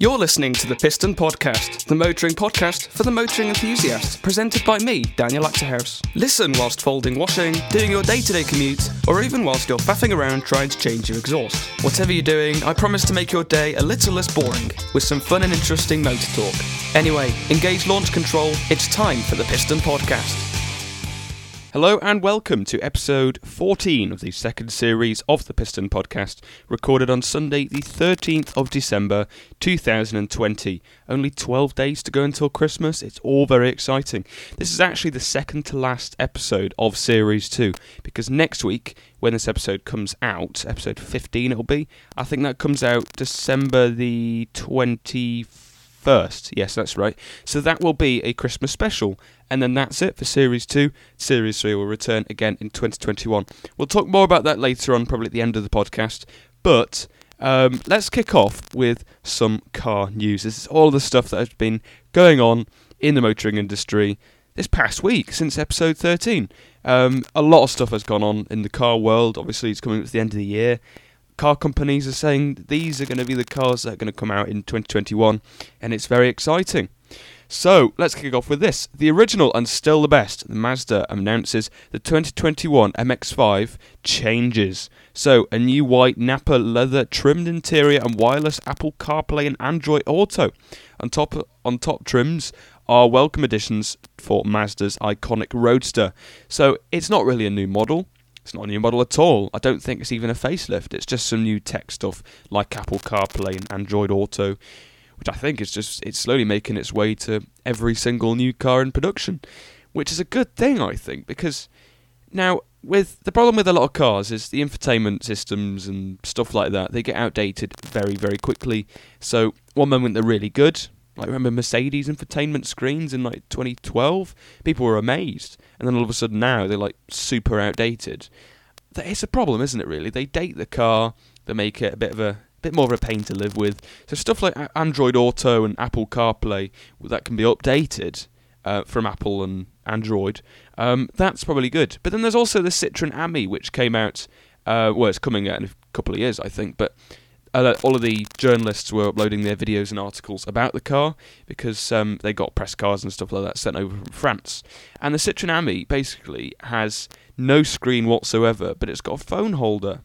You're listening to the Piston Podcast, the motoring podcast for the motoring enthusiast, presented by me, Daniel Achterhuis. Listen whilst folding washing, doing your day to day commute, or even whilst you're faffing around trying to change your exhaust. Whatever you're doing, I promise to make your day a little less boring, with some fun and interesting motor talk. Anyway, engage launch control, it's time for the Piston Podcast. Hello and welcome to episode 14 of the second series of the Piston Podcast, recorded on Sunday, the 13th of December 2020. Only 12 days to go until Christmas. It's all very exciting. This is actually the second to last episode of series 2 because next week, when this episode comes out, episode 15 it'll be, I think that comes out December the 24th first. Yes, that's right. So that will be a Christmas special. And then that's it for Series 2. Series 3 will return again in 2021. We'll talk more about that later on, probably at the end of the podcast. But um, let's kick off with some car news. This is all the stuff that has been going on in the motoring industry this past week since episode 13. Um, a lot of stuff has gone on in the car world. Obviously, it's coming up to the end of the year car companies are saying these are going to be the cars that are going to come out in 2021, and it's very exciting. So let's kick off with this. The original and still the best, the Mazda announces the 2021 MX5 changes. So a new white Nappa leather trimmed interior and wireless Apple CarPlay and Android Auto. On top on top trims are welcome additions for Mazda's iconic Roadster. So it's not really a new model. It's not a new model at all. I don't think it's even a facelift. It's just some new tech stuff like Apple CarPlay and Android Auto, which I think is just it's slowly making its way to every single new car in production, which is a good thing I think because now with the problem with a lot of cars is the infotainment systems and stuff like that they get outdated very very quickly. So one moment they're really good, like remember Mercedes infotainment screens in like 2012? People were amazed, and then all of a sudden now they're like super outdated. It's a problem, isn't it? Really, they date the car, they make it a bit of a bit more of a pain to live with. So stuff like Android Auto and Apple CarPlay that can be updated uh, from Apple and Android. Um, that's probably good. But then there's also the Citroen Ami, which came out. Uh, well, it's coming out in a couple of years, I think, but uh, all of the journalists were uploading their videos and articles about the car because um, they got press cars and stuff like that sent over from France. And the Citroen Ami basically has no screen whatsoever, but it's got a phone holder.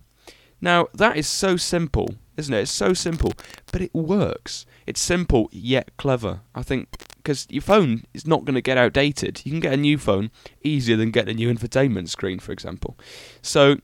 Now, that is so simple, isn't it? It's so simple, but it works. It's simple yet clever. I think because your phone is not going to get outdated. You can get a new phone easier than getting a new infotainment screen, for example. So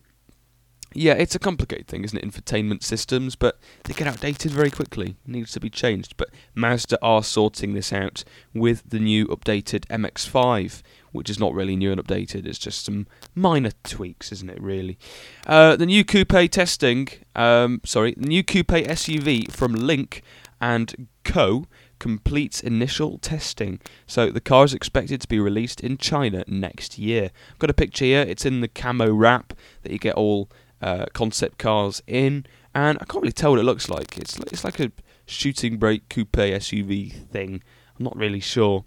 yeah, it's a complicated thing, isn't it? Infotainment systems, but they get outdated very quickly. It Needs to be changed. But Mazda are sorting this out with the new updated MX-5, which is not really new and updated. It's just some minor tweaks, isn't it? Really. Uh, the new coupe testing. Um, sorry, the new coupe SUV from Lynk & Co completes initial testing. So the car is expected to be released in China next year. I've got a picture here. It's in the camo wrap that you get all uh, concept cars in, and I can't really tell what it looks like. It's it's like a shooting brake coupe SUV thing. I'm not really sure.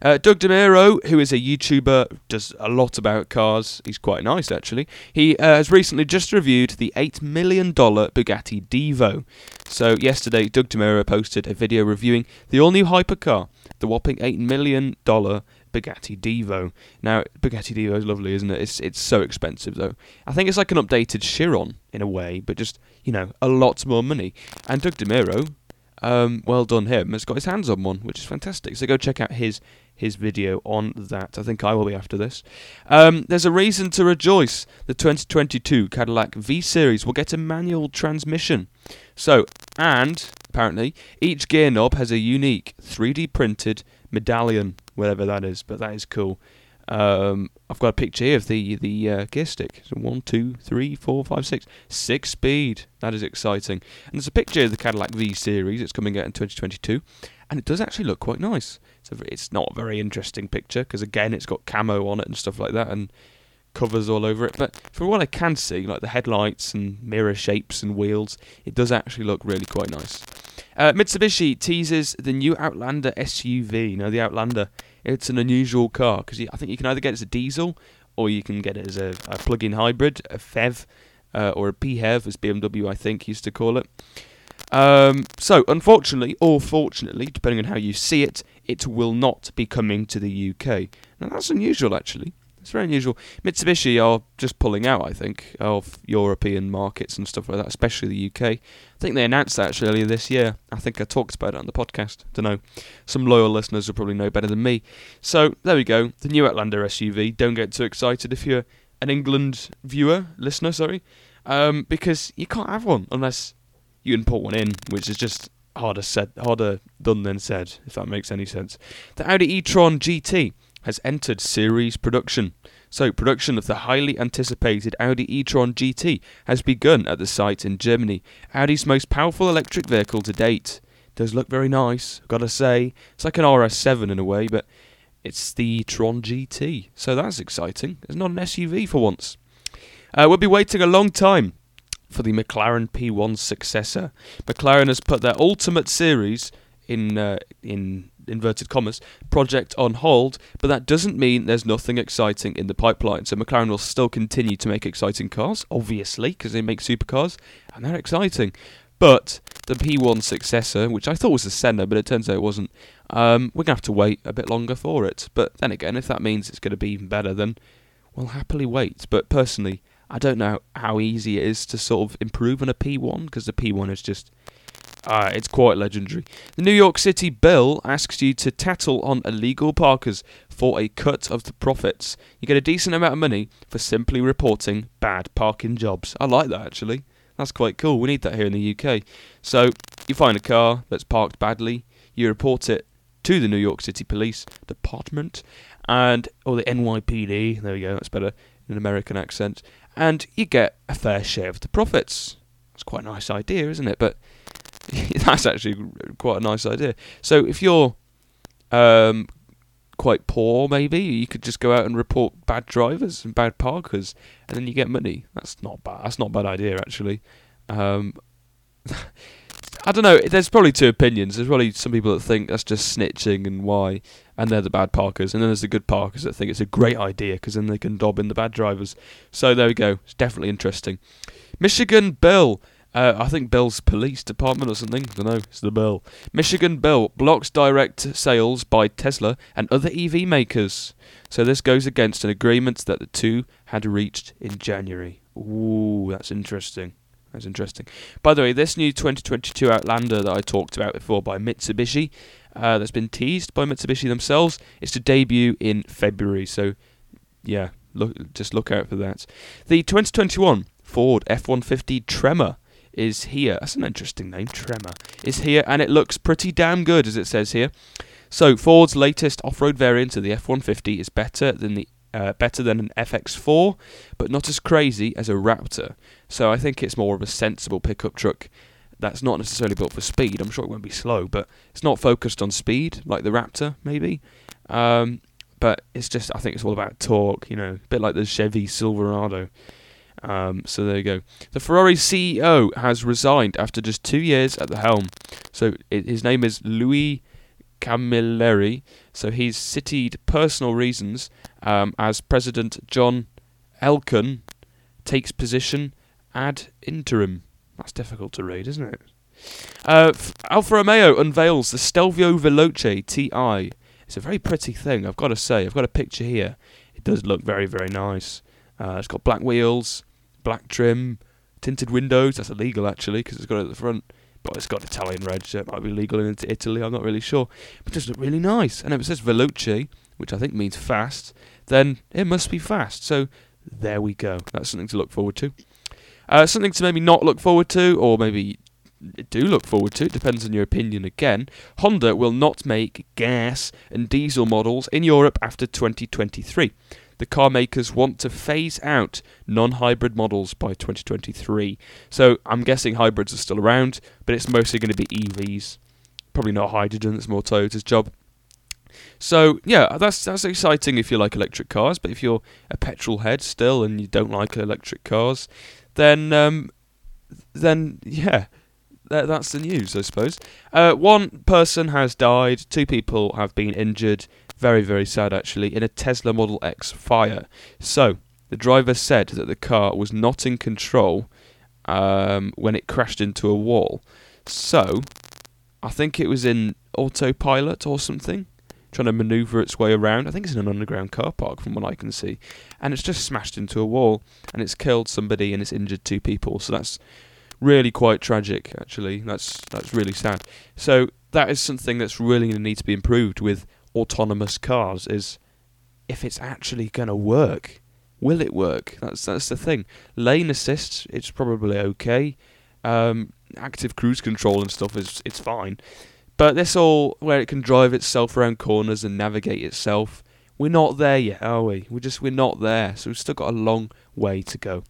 Uh, Doug DeMuro, who is a YouTuber, does a lot about cars. He's quite nice, actually. He uh, has recently just reviewed the $8 million Bugatti Divo. So, yesterday, Doug DeMuro posted a video reviewing the all new hypercar, the whopping $8 million Bugatti Divo. Now, Bugatti Divo is lovely, isn't it? It's it's so expensive though. I think it's like an updated Chiron in a way, but just you know a lot more money. And Doug DeMuro, um, well done him, has got his hands on one, which is fantastic. So go check out his his video on that. I think I will be after this. Um, there's a reason to rejoice. The 2022 Cadillac V Series will get a manual transmission. So, and apparently, each gear knob has a unique 3D printed medallion whatever that is, but that is cool. Um, I've got a picture here of the the uh, gear stick. So one, two, three, four, five, six, six speed. That is exciting. And there's a picture of the Cadillac V series. It's coming out in 2022, and it does actually look quite nice. It's a, it's not a very interesting picture because again, it's got camo on it and stuff like that, and covers all over it. But from what I can see, like the headlights and mirror shapes and wheels, it does actually look really quite nice. Uh, Mitsubishi teases the new Outlander SUV. You know, the Outlander. It's an unusual car because I think you can either get it as a diesel or you can get it as a, a plug-in hybrid, a FEV uh, or a PHEV, as BMW I think used to call it. Um, so, unfortunately, or fortunately, depending on how you see it, it will not be coming to the UK. Now, that's unusual, actually. It's very unusual. Mitsubishi are just pulling out, I think, of European markets and stuff like that, especially the UK. I think they announced that actually earlier this year. I think I talked about it on the podcast. Don't know. Some loyal listeners will probably know better than me. So there we go. The new Outlander SUV. Don't get too excited if you're an England viewer, listener, sorry, um, because you can't have one unless you import one in, which is just harder said, harder done than said, if that makes any sense. The Audi e-tron GT has entered series production. So, production of the highly anticipated Audi e-tron GT has begun at the site in Germany, Audi's most powerful electric vehicle to date. Does look very nice, gotta say. It's like an RS7 in a way, but it's the e-tron GT, so that's exciting. It's not an SUV for once. Uh, we'll be waiting a long time for the McLaren P1 successor. McLaren has put their Ultimate Series in uh, in inverted commas project on hold, but that doesn't mean there's nothing exciting in the pipeline. So McLaren will still continue to make exciting cars, obviously, because they make supercars and they're exciting. But the P1 successor, which I thought was the Senna, but it turns out it wasn't, um, we're going to have to wait a bit longer for it. But then again, if that means it's going to be even better, then we'll happily wait. But personally, I don't know how easy it is to sort of improve on a P1 because the P1 is just Ah, it's quite legendary. The New York City bill asks you to tattle on illegal parkers for a cut of the profits. You get a decent amount of money for simply reporting bad parking jobs. I like that actually. That's quite cool. We need that here in the UK. So, you find a car that's parked badly, you report it to the New York City Police Department and or the NYPD. There we go. That's better in an American accent. And you get a fair share of the profits. It's quite a nice idea, isn't it? But that's actually quite a nice idea. So if you're um, quite poor, maybe you could just go out and report bad drivers and bad parkers, and then you get money. That's not bad. That's not a bad idea, actually. Um, I don't know. There's probably two opinions. There's probably some people that think that's just snitching and why, and they're the bad parkers, and then there's the good parkers that think it's a great idea because then they can dob in the bad drivers. So there we go. It's definitely interesting. Michigan bill uh, I think Bell's police department or something. I don't know. It's the Bell. Michigan Bell blocks direct sales by Tesla and other EV makers. So this goes against an agreement that the two had reached in January. Ooh, that's interesting. That's interesting. By the way, this new 2022 Outlander that I talked about before by Mitsubishi, uh, that's been teased by Mitsubishi themselves, is to debut in February. So, yeah, look, just look out for that. The 2021 Ford F-150 Tremor is here. That's an interesting name, Tremor. Is here, and it looks pretty damn good, as it says here. So Ford's latest off-road variant of the F-150 is better than the uh, better than an FX4, but not as crazy as a Raptor. So I think it's more of a sensible pickup truck that's not necessarily built for speed. I'm sure it won't be slow, but it's not focused on speed like the Raptor, maybe. Um, but it's just, I think it's all about torque, you know, a bit like the Chevy Silverado. Um, so there you go. The Ferrari CEO has resigned after just two years at the helm. So it, his name is Louis Camilleri. So he's cited personal reasons um, as President John Elkann takes position ad interim. That's difficult to read, isn't it? Uh, Alfa Romeo unveils the Stelvio Veloce TI. It's a very pretty thing, I've got to say. I've got a picture here. It does look very, very nice. Uh, it's got black wheels, black trim, tinted windows. That's illegal actually because it's got it at the front. But it's got Italian red, so it might be legal in Italy. I'm not really sure. But it does look really nice. And if it says veloce, which I think means fast, then it must be fast. So there we go. That's something to look forward to. Uh, something to maybe not look forward to, or maybe do look forward to, depends on your opinion again. Honda will not make gas and diesel models in Europe after 2023 the car makers want to phase out non hybrid models by 2023. So I'm guessing hybrids are still around, but it's mostly going to be EVs. Probably not hydrogen, it's more Toyota's job. So yeah, that's that's exciting if you like electric cars, but if you're a petrol head still and you don't like electric cars, then um, then yeah, that, that's the news, I suppose. Uh, one person has died, two people have been injured, very, very sad actually, in a Tesla Model X fire. So, the driver said that the car was not in control um, when it crashed into a wall. So, I think it was in autopilot or something, trying to maneuver its way around. I think it's in an underground car park from what I can see. And it's just smashed into a wall and it's killed somebody and it's injured two people. So that's really quite tragic actually. That's that's really sad. So that is something that's really going to need to be improved with autonomous cars is if it's actually going to work. Will it work? That's that's the thing. Lane assist, it's probably okay. Um, active cruise control and stuff is it's fine. But this all where it can drive itself around corners and navigate itself, we're not there yet, are we? We're just we're not there. So we've still got a long way to go.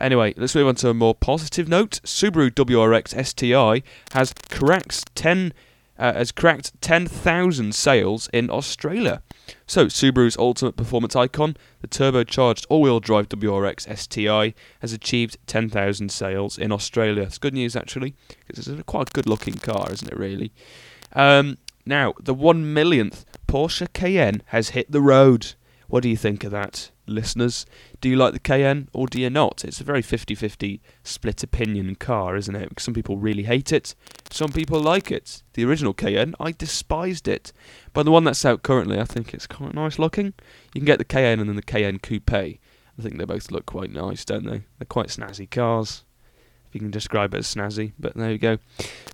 Anyway, let's move on to a more positive note. Subaru WRX STI has cracked 10 uh, has cracked 10,000 sales in Australia. So, Subaru's ultimate performance icon, the turbocharged all-wheel drive WRX STI, has achieved 10,000 sales in Australia. It's good news actually, because it's a quite good-looking car, isn't it? Really. Um, now, the one millionth Porsche Cayenne has hit the road. What do you think of that? listeners. Do you like the Cayenne or do you not? It's a very 50 50 split opinion car, isn't it? Some people really hate it, some people like it. The original Cayenne, I despised it. But the one that's out currently, I think it's quite nice looking. You can get the Cayenne and then the Cayenne Coupe. I think they both look quite nice, don't they? They're quite snazzy cars. If you can describe it as snazzy, but there you go.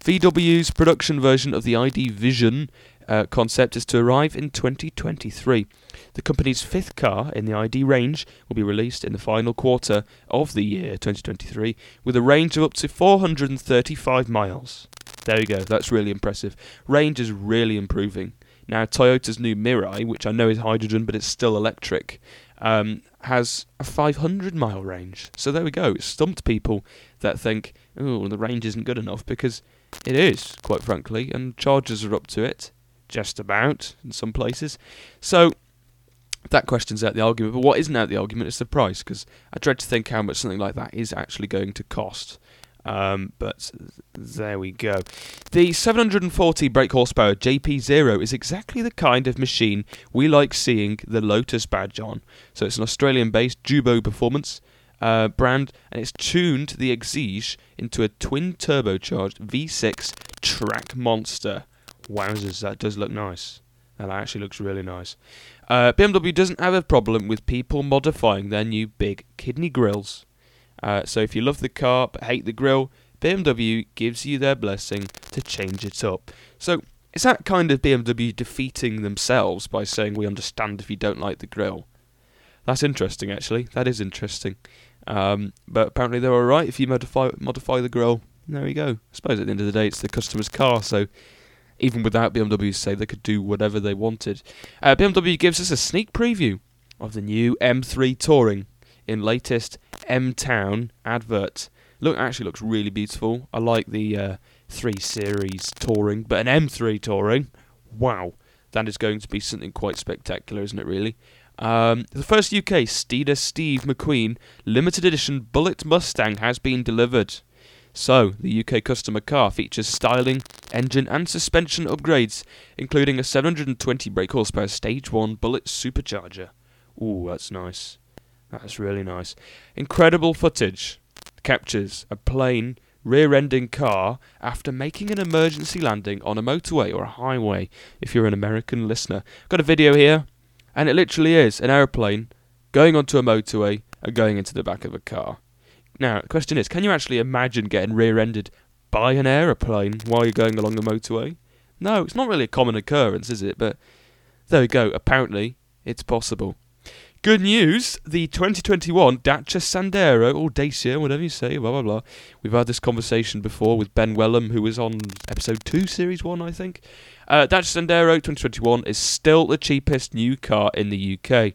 VW's production version of the ID Vision uh, concept is to arrive in 2023. The company's fifth car in the ID range will be released in the final quarter of the year 2023 with a range of up to 435 miles. There you go, that's really impressive. Range is really improving. Now, Toyota's new Mirai, which I know is hydrogen but it's still electric, um, has a 500 mile range. So there we go. It stumped people that think, oh, the range isn't good enough because it is, quite frankly, and chargers are up to it just about in some places. So that question's out the argument. But what isn't out the argument is the price, because I dread to think how much something like that is actually going to cost. Um, but there we go. The 740 brake horsepower JP0 is exactly the kind of machine we like seeing the Lotus badge on. So it's an Australian based Jubo performance uh, brand and it's tuned the Exige into a twin turbocharged V6 track monster. Wowzers, that does look nice. That actually looks really nice. Uh, BMW doesn't have a problem with people modifying their new big kidney grills. Uh, so if you love the car but hate the grill, BMW gives you their blessing to change it up. So is that kind of BMW defeating themselves by saying we understand if you don't like the grill? That's interesting, actually. That is interesting. Um, but apparently they're alright if you modify modify the grill. There we go. I suppose at the end of the day, it's the customer's car, so even without BMW say they could do whatever they wanted. Uh, BMW gives us a sneak preview of the new M3 Touring in latest M Town advert. Look, actually looks really beautiful. I like the uh, 3 Series Touring, but an M3 Touring, wow, that is going to be something quite spectacular, isn't it? Really. Um, the first UK Steeder Steve McQueen limited edition Bullet Mustang has been delivered. So, the UK customer car features styling, engine and suspension upgrades, including a 720 brake horsepower Stage 1 Bullet supercharger. Ooh, that's nice. That's really nice. Incredible footage captures a plane rear-ending car after making an emergency landing on a motorway or a highway if you're an American listener. Got a video here and it literally is an aeroplane going onto a motorway and going into the back of a car. Now, the question is, can you actually imagine getting rear-ended by an aeroplane while you're going along the motorway? No, it's not really a common occurrence, is it? But there we go. Apparently, it's possible. Good news, the 2021 Dacia Sandero, or Dacia, whatever you say, blah, blah, blah. We've had this conversation before with Ben Wellham, who was on episode 2, series 1, I think. Uh, Dacia Sandero 2021 is still the cheapest new car in the UK.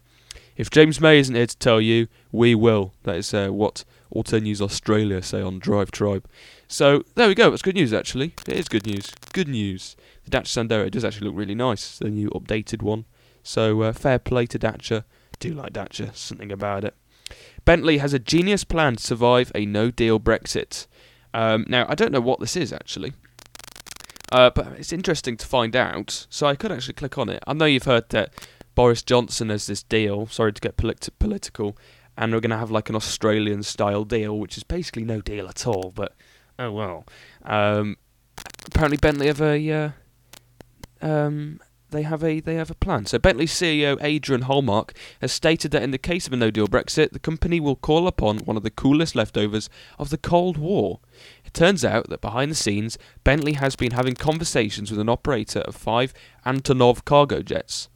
If James May isn't here to tell you, we will. That is uh, what Auto News Australia say on Drive Tribe. So there we go. That's good news, actually. It is good news. Good news. The Dacia Sandero does actually look really nice. The new updated one. So uh, fair play to Dacia. Do like Dacia. Something about it. Bentley has a genius plan to survive a no-deal Brexit. Um, now I don't know what this is actually. Uh, but it's interesting to find out. So I could actually click on it. I know you've heard that Boris Johnson has this deal. Sorry to get polit- political, and we're going to have like an Australian style deal, which is basically no deal at all. But oh well. Um, apparently Bentley have a uh, um, they have a they have a plan. So Bentley CEO Adrian Hallmark has stated that in the case of a no-deal Brexit, the company will call upon one of the coolest leftovers of the Cold War. It turns out that behind the scenes, Bentley has been having conversations with an operator of five Antonov cargo jets.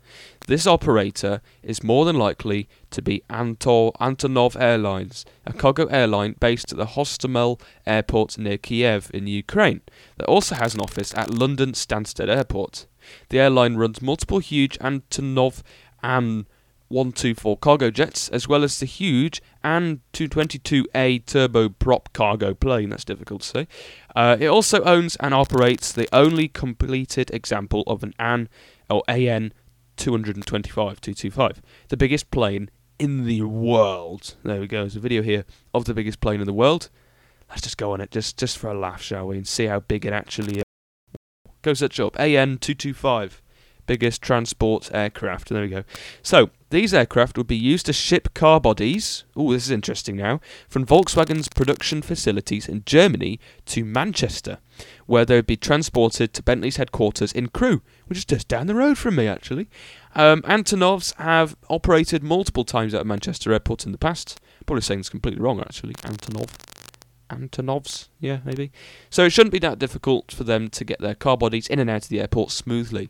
This operator is more than likely to be Anto- Antonov Airlines, a cargo airline based at the Hostomel airport near Kiev in Ukraine, that also has an office at London Stansted Airport. The airline runs multiple huge Antonov An 124 cargo jets, as well as the huge An 222A turboprop cargo plane. That's difficult to say. Uh, it also owns and operates the only completed example of an An or AN 225 225, the biggest plane in the world. There we go. There's a video here of the biggest plane in the world. Let's just go on it just just for a laugh, shall we, and see how big it actually is. Go search up AN 225, biggest transport aircraft. There we go. So these aircraft would be used to ship car bodies. Oh, this is interesting now. From Volkswagen's production facilities in Germany to Manchester, where they would be transported to Bentley's headquarters in Crewe, which is just down the road from me, actually. Um, Antonovs have operated multiple times of Manchester Airport in the past. Probably saying this completely wrong, actually. Antonov. Antonovs, yeah, maybe. So it shouldn't be that difficult for them to get their car bodies in and out of the airport smoothly.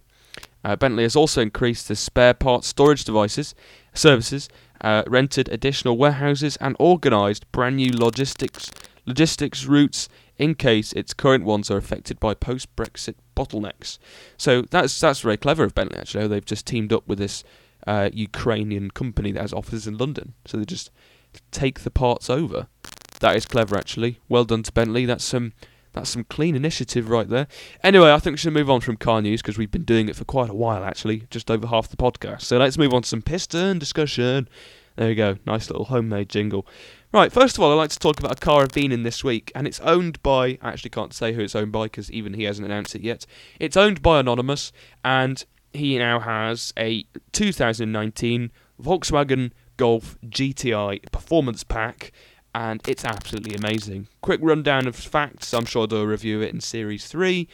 Uh, Bentley has also increased the spare parts storage devices services, uh, rented additional warehouses, and organised brand new logistics logistics routes in case its current ones are affected by post-Brexit bottlenecks. So that's that's very clever of Bentley actually. They've just teamed up with this uh, Ukrainian company that has offices in London, so they just take the parts over. That is clever actually. Well done to Bentley. That's some that's some clean initiative right there. Anyway, I think we should move on from car news because we've been doing it for quite a while actually, just over half the podcast. So let's move on to some piston discussion. There we go. Nice little homemade jingle. Right, first of all, I'd like to talk about a car I've been in this week, and it's owned by. I actually can't say who it's owned by because even he hasn't announced it yet. It's owned by Anonymous, and he now has a 2019 Volkswagen Golf GTI Performance Pack, and it's absolutely amazing. Quick rundown of facts. I'm sure they'll review it in Series 3.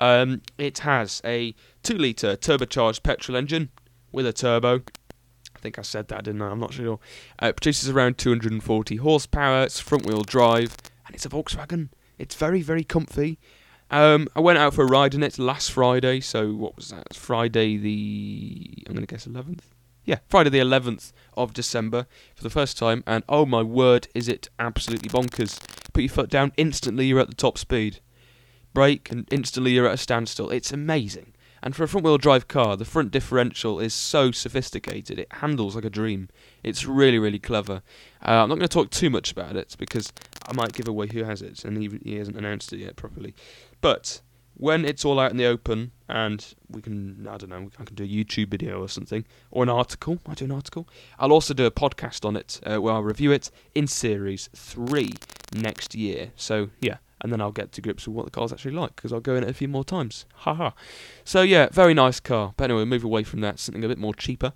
Um, it has a 2 litre turbocharged petrol engine with a turbo. I think I said that, didn't I? I'm not sure. Uh, it produces around 240 horsepower. It's front wheel drive, and it's a Volkswagen. It's very, very comfy. Um, I went out for a ride in it last Friday. So what was that? Friday the I'm going to guess 11th yeah, Friday the 11th of December for the first time, and oh my word, is it absolutely bonkers. Put your foot down, instantly you're at the top speed. Brake, and instantly you're at a standstill. It's amazing. And for a front wheel drive car, the front differential is so sophisticated. It handles like a dream. It's really, really clever. Uh, I'm not going to talk too much about it because I might give away who has it, and he, he hasn't announced it yet properly. But when it's all out in the open and we can I don't know I can do a YouTube video or something or an article I do an article. I'll also do a podcast on it uh, where I'll review it in series 3 next year. So yeah and then I'll get to grips with what the car's actually like because I'll go in it a few more times. Haha so yeah very nice car. But anyway move away from that something a bit more cheaper.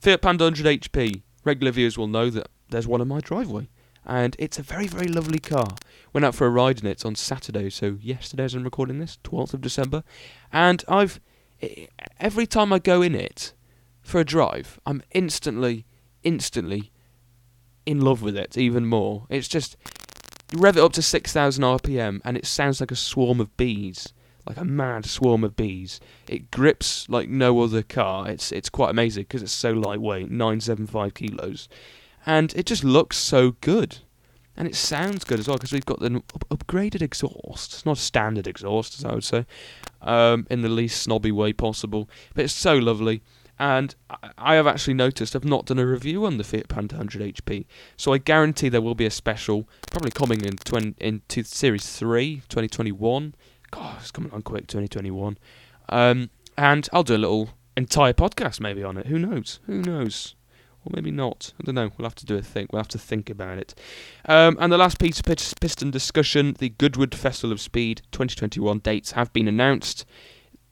Fiat Panda 100 HP regular viewers will know that there's one in my driveway and it's a very, very lovely car. Went out for a ride in it on Saturday, so yesterday as I'm recording this, 12th of December, and I've every time I go in it for a drive, I'm instantly, instantly in love with it even more. It's just you rev it up to 6,000 RPM, and it sounds like a swarm of bees, like a mad swarm of bees. It grips like no other car. It's it's quite amazing because it's so lightweight, 975 kilos and it just looks so good. And it sounds good as well because we've got the up- upgraded exhaust. It's not a standard exhaust, as I would say, um, in the least snobby way possible. But it's so lovely. And I, I have actually noticed I've not done a review on the Fiat Panda 100 HP. So I guarantee there will be a special, probably coming in 20, into Series 3, 2021. God, it's coming on quick, 2021. Um, and I'll do a little entire podcast maybe on it. Who knows? Who knows? Or maybe not. I don't know. We'll have to do a think. We'll have to think about it. Um, and the last piece of piston discussion: the Goodwood Festival of Speed 2021 dates have been announced.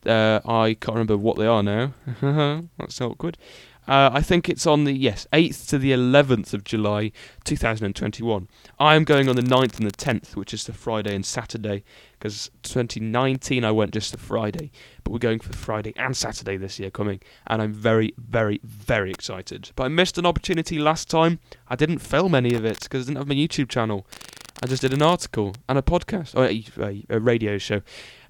Uh, I can't remember what they are now. That's awkward. Uh, I think it's on the yes 8th to the 11th of July 2021. I am going on the 9th and the 10th, which is the Friday and Saturday, because 2019 I went just the Friday, but we're going for Friday and Saturday this year coming, and I'm very, very, very excited. But I missed an opportunity last time. I didn't film any of it because I didn't have my YouTube channel. I just did an article and a podcast, or a, a, a radio show,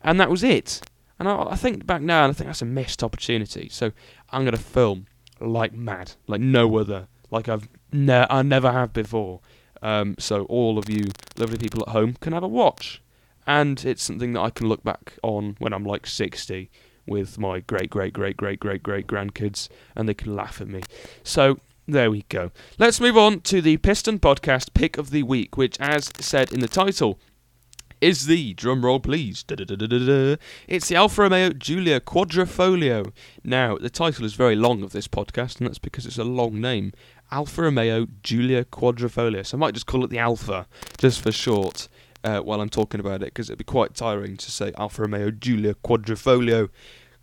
and that was it. And I, I think back now, and I think that's a missed opportunity. So I'm going to film like mad, like no other, like I've ne- I never have before. Um, so all of you lovely people at home can have a watch, and it's something that I can look back on when I'm like 60 with my great great great great great great grandkids, and they can laugh at me. So there we go. Let's move on to the Piston Podcast pick of the week, which, as said in the title, is the drum roll, please. It's the Alfa Romeo Giulia Quadrifoglio. Now, the title is very long of this podcast, and that's because it's a long name. Alfa Romeo Giulia Quadrifoglio. So I might just call it the Alfa, just for short, uh, while I'm talking about it, because it'd be quite tiring to say Alfa Romeo Giulia Quadrifoglio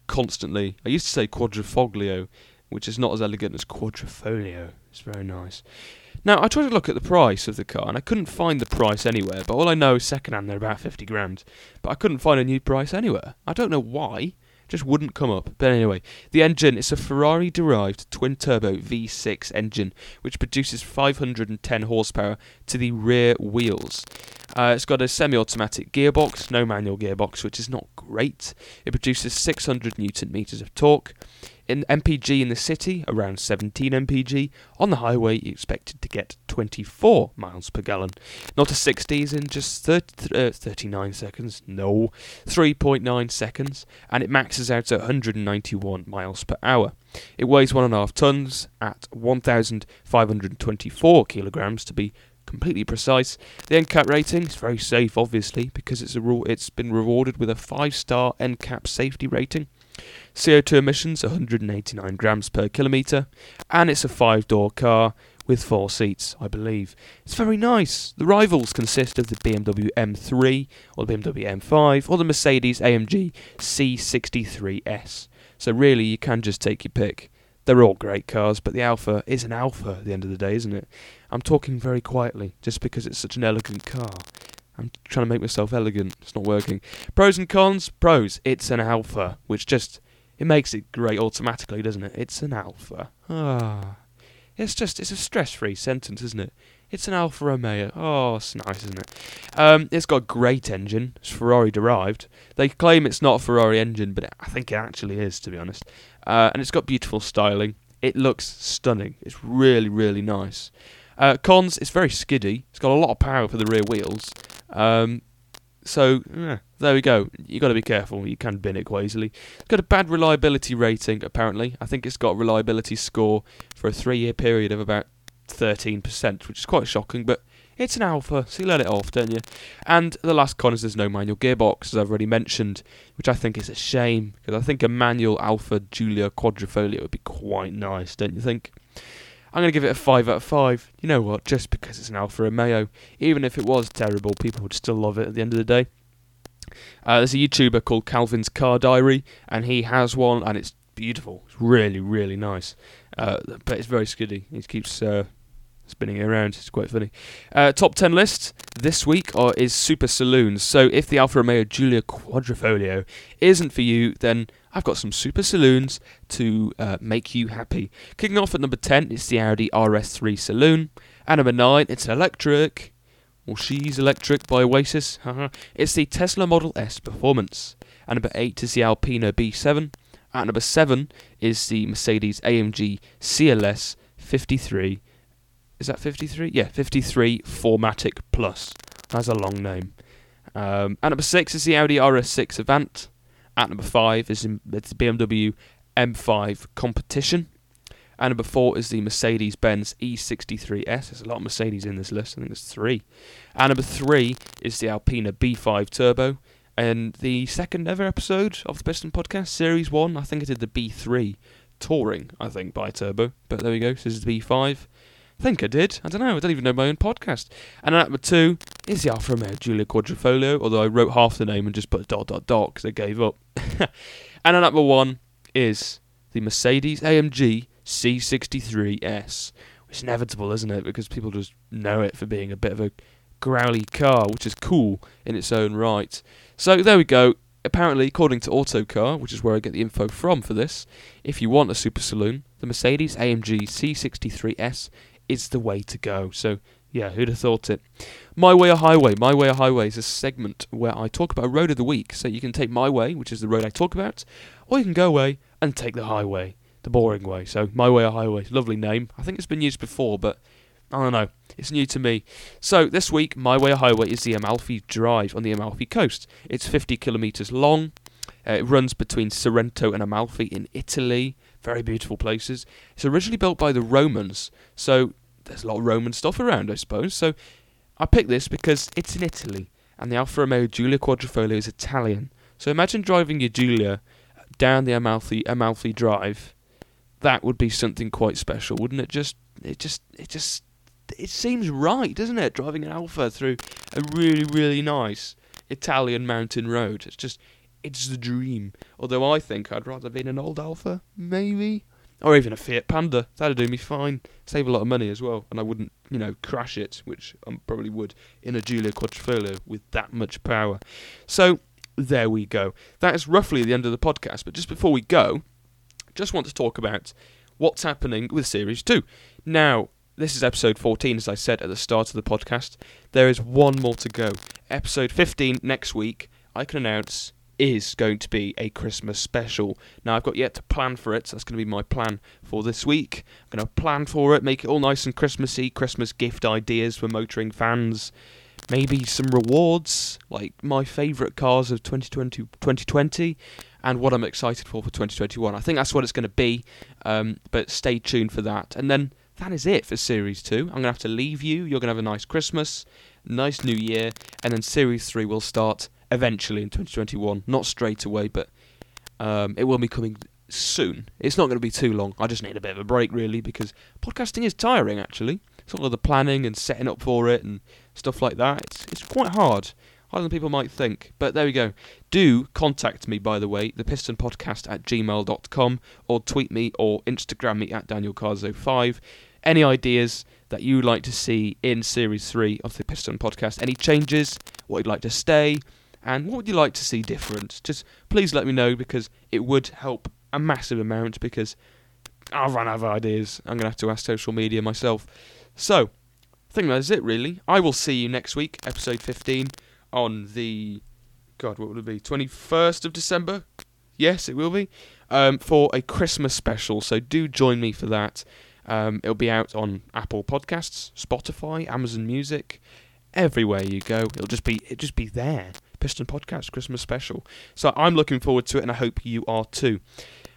constantly. I used to say Quadrifoglio, which is not as elegant as Quadrifoglio. It's very nice. Now, I tried to look at the price of the car, and I couldn't find the price anywhere. But all I know is second-hand, they're about 50 grand. But I couldn't find a new price anywhere. I don't know why. Just wouldn't come up. But anyway, the engine is a Ferrari-derived twin-turbo V6 engine, which produces 510 horsepower to the rear wheels. Uh, it's got a semi-automatic gearbox, no manual gearbox, which is not great. It produces 600 newton meters of torque. In MPG in the city, around 17 MPG. On the highway, you expected to get 24 miles per gallon. Not a 60s in just 30, uh, 39 seconds. No, 3.9 seconds. And it maxes out at 191 miles per hour. It weighs 1.5 tons at 1,524 kilograms to be completely precise. The NCAP rating is very safe, obviously, because it's a. It's been rewarded with a five-star NCAP safety rating. CO2 emissions 189 grams per kilometre, and it's a five door car with four seats, I believe. It's very nice. The rivals consist of the BMW M3 or the BMW M5 or the Mercedes AMG C63S. So really, you can just take your pick. They're all great cars, but the Alfa is an Alfa at the end of the day, isn't it? I'm talking very quietly, just because it's such an elegant car. I'm trying to make myself elegant. It's not working. Pros and cons. Pros. It's an Alfa, which just it makes it great automatically, doesn't it? It's an Alfa. Ah. It's just it's a stress-free sentence, isn't it? It's an Alfa Romeo. Oh, it's nice, isn't it? Um, it's got a great engine. It's Ferrari derived. They claim it's not a Ferrari engine, but I think it actually is, to be honest. Uh, and it's got beautiful styling. It looks stunning. It's really, really nice. Uh, cons, it's very skiddy. It's got a lot of power for the rear wheels. Um, so yeah, there we go. You got to be careful. You can bin it quite easily. It's got a bad reliability rating. Apparently, I think it's got a reliability score for a three-year period of about 13%, which is quite shocking. But it's an Alfa, so you let it off, don't you? And the last con is there's no manual gearbox, as I've already mentioned, which I think is a shame because I think a manual Alfa Giulia Quadrifoglio would be quite nice, don't you think? I'm going to give it a 5 out of 5. You know what? Just because it's an Alfa Romeo. Even if it was terrible, people would still love it at the end of the day. Uh, there's a YouTuber called Calvin's Car Diary, and he has one, and it's beautiful. It's really, really nice. Uh, but it's very skiddy. He keeps uh, spinning it around. It's quite funny. Uh, top 10 list this week are, is Super Saloons. So if the Alfa Romeo Giulia Quadrifoglio isn't for you, then I've got some super saloons to uh, make you happy. Kicking off at number 10 is the Audi RS3 Saloon. At number 9, it's an electric. Well, she's electric by Oasis. it's the Tesla Model S Performance. At number 8 is the Alpina B7. At number 7 is the Mercedes AMG CLS 53. Is that 53? Yeah, 53 4MATIC Plus. That's a long name. Um, at number 6 is the Audi RS6 Avant. At number five is it's BMW M5 Competition. And number four is the Mercedes Benz E63S. There's a lot of Mercedes in this list. I think there's three. And number three is the Alpina B5 Turbo. And the second ever episode of the Piston Podcast, Series 1, I think I did the B3 Touring, I think, Biturbo. But there we go. So this is the B5. Think I did. I don't know. I don't even know my own podcast. And number two is the Alfa Romeo Giulia Quadrifoglio, although I wrote half the name and just put dot dot dot because I gave up. and number one is the Mercedes AMG C63S. It's inevitable, isn't it? Because people just know it for being a bit of a growly car, which is cool in its own right. So there we go. Apparently, according to Autocar, which is where I get the info from for this, if you want a super saloon, the Mercedes AMG C63S is the way to go. So yeah, who'd have thought it? My Way or Highway. My Way or Highway is a segment where I talk about a road of the week. So you can take my way, which is the road I talk about, or you can go away and take the highway, the boring way. So My Way or Highway, lovely name. I think it's been used before, but I don't know. It's new to me. So this week, My Way or Highway is the Amalfi Drive on the Amalfi coast. It's 50 kilometres long. Uh, it runs between Sorrento and Amalfi in Italy. Very beautiful places. It's originally built by the Romans, so there's a lot of Roman stuff around, I suppose. So I picked this because it's in Italy, and the Alfa Romeo Giulia Quadrifoglio is Italian. So imagine driving your Giulia down the Amalfi Amalfi Drive. That would be something quite special, wouldn't it? Just it just it just it seems right, doesn't it? Driving an Alfa through a really really nice Italian mountain road. It's just it's the dream. Although I think I'd rather be in an old Alfa, maybe or even a Fiat Panda. That'd do me fine. Save a lot of money as well, and I wouldn't, you know, crash it, which I probably would in a Giulia Quadrifoglio with that much power. So there we go. That is roughly the end of the podcast. But just before we go, just want to talk about what's happening with Series Two. Now, this is episode 14, as I said at the start of the podcast. There is one more to go. Episode 15 next week. I can announce is going to be a Christmas special. Now, I've got yet to plan for it, so that's going to be my plan for this week. I'm going to plan for it, make it all nice and Christmassy, Christmas gift ideas for motoring fans, maybe some rewards, like my favourite cars of 2020, 2020 and what I'm excited for for 2021. I think that's what it's going to be, um, but stay tuned for that. And then that is it for Series 2. I'm going to have to leave you. You're going to have a nice Christmas, nice New Year, and then Series 3 will start eventually in 2021. Not straight away, but um, it will be coming soon. It's not going to be too long. I just need a bit of a break, really, because podcasting is tiring, actually. It's all of the planning and setting up for it and stuff like that. It's, it's quite hard. Harder than people might think. But there we go. Do contact me, by the way, thepistonpodcast at gmail.com, or tweet me or Instagram me at DanielCars05. Any ideas that you'd like to see in Series 3 of the Piston Podcast? Any changes? What you'd like to stay? And what would you like to see different? Just please let me know because it would help a massive amount because I'll run out of ideas. I'm going to have to ask social media myself. So, I think that's it really. I will see you next week, episode 15, on the. God, what will it be? 21st of December? Yes, it will be. Um, for a Christmas special. So do join me for that. Um, it'll be out on Apple Podcasts, Spotify, Amazon Music, everywhere you go. It'll just be it'll just be there. Piston Podcast Christmas special. So I'm looking forward to it, and I hope you are too.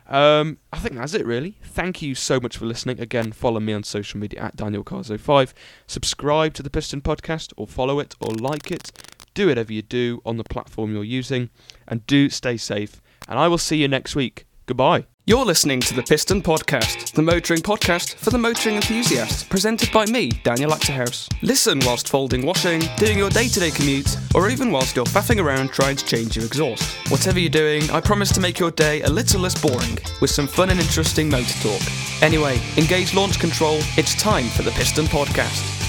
Um, I think that's it, really. Thank you so much for listening. Again, follow me on social media at Daniel DanielCars05. Subscribe to the Piston Podcast, or follow it, or like it. Do whatever you do on the platform you're using, and do stay safe. And I will see you next week. Goodbye. You're listening to the Piston Podcast, the motoring podcast for the motoring enthusiast, presented by me, Daniel Achterhuis. Listen whilst folding washing, doing your day to day commute, or even whilst you're faffing around trying to change your exhaust. Whatever you're doing, I promise to make your day a little less boring, with some fun and interesting motor talk. Anyway, engage launch control, it's time for the Piston Podcast.